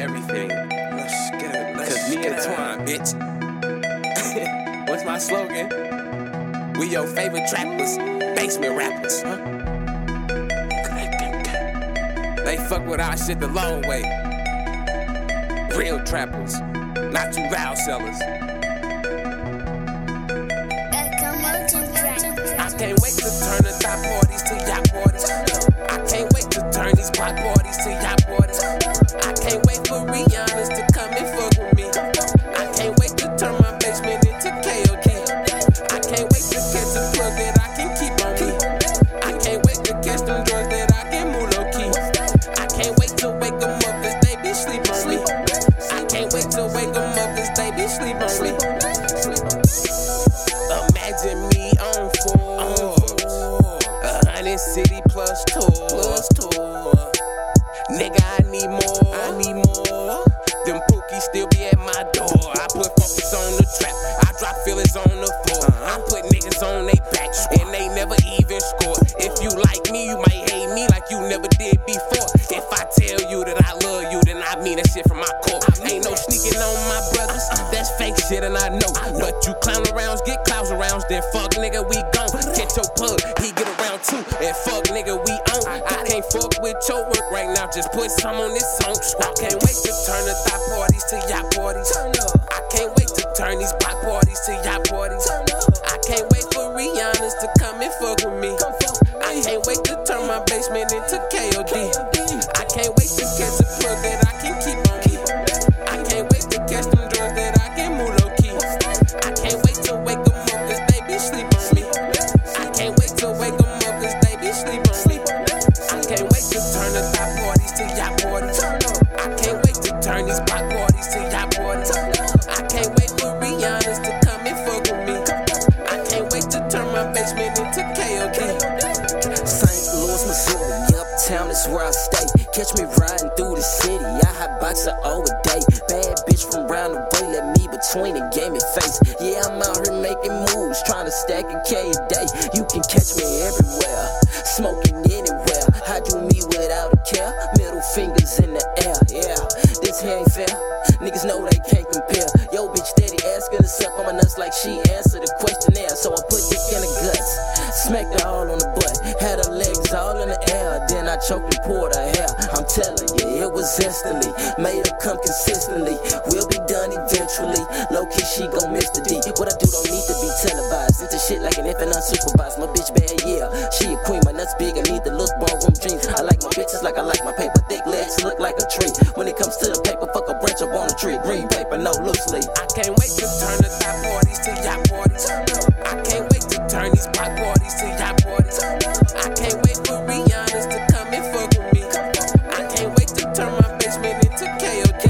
everything. Let's get it. Let's Cause me get and it. Twone, bitch. What's my slogan? We your favorite trappers, basement rappers. Huh? They fuck with our shit the long way. Real trappers, not too loud sellers. I can't wait to turn the top parties to yacht parties. I can't wait to turn these block parties to yacht parties. I can't Can't to wake them up cause they be sleep on me. Imagine me on four. A hundred city plus tour. Plus tour. Nigga, I need more. I need more. Them pookies still be at my door. I put focus on the trap. I drop feelings on the floor. Uh-huh. I put niggas on they back and they never even score. If you like me, you might hate me like you never did before. If I tell you that I love you, mean that shit from my core. Ain't no sneaking on my brothers. That's fake shit and I know. But you clown arounds, get clouds arounds, then fuck nigga, we gon' catch your plug. He get around too, and fuck nigga, we on. I can't fuck with your work right now, just put some on this song. I can't wait to turn the thought parties to yacht parties. I can't wait to turn these block parties to yacht parties. I can't I can't wait for Rihanna's to come and fuck with me. I can't wait to turn my basement into KOD. St. Louis, Missouri, uptown is where I stay. Catch me riding through the city, I day. Bad bitch from round the way, let me between and gave me face. Yeah, I'm out here making moves, trying to stack a K a day. You can catch me everywhere, smoking anywhere. I do me without a care, middle fingers in the air. Yeah, this ain't fair. She answered the questionnaire. So I put dick in the guts, smacked her all on the butt, had her legs all in the air. Then I choked and poured her hair. I'm telling you, it was instantly made her come consistently. We'll be done eventually. Low key, she gon' miss the D. What I do don't need to be televised. Into shit like an infant unsupervised. My bitch bad, yeah. She a queen, my nuts big. I need the look ballroom dreams. I like my bitches like I like my paper. Thick legs look like a tree. When it comes to the paper, fuck a branch up on a tree. Green paper, no loose leaf. I can't wait to turn the thought parties to yacht parties. I can't wait to turn these pop parties to yacht parties. I can't wait for Rihanna's to come and fuck with me. I can't wait to turn my basement into KOD.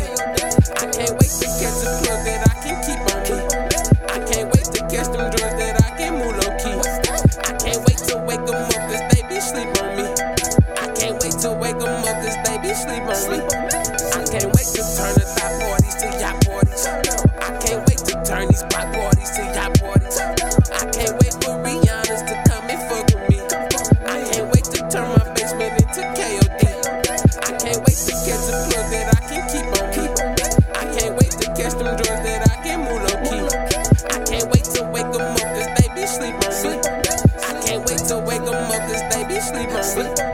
I can't wait to catch a plug that I can keep on me. I can't wait to catch them drugs that I can move low key. I can't wait to wake them up cause they be sleep on me. I can't wait to wake them up they be sleep me. I can't wait to turn the thought parties to yacht parties. I can't wait to turn these wake up, cause they be. Sleep. I can't wait to wake them up, cause they be sleeping. Sleep.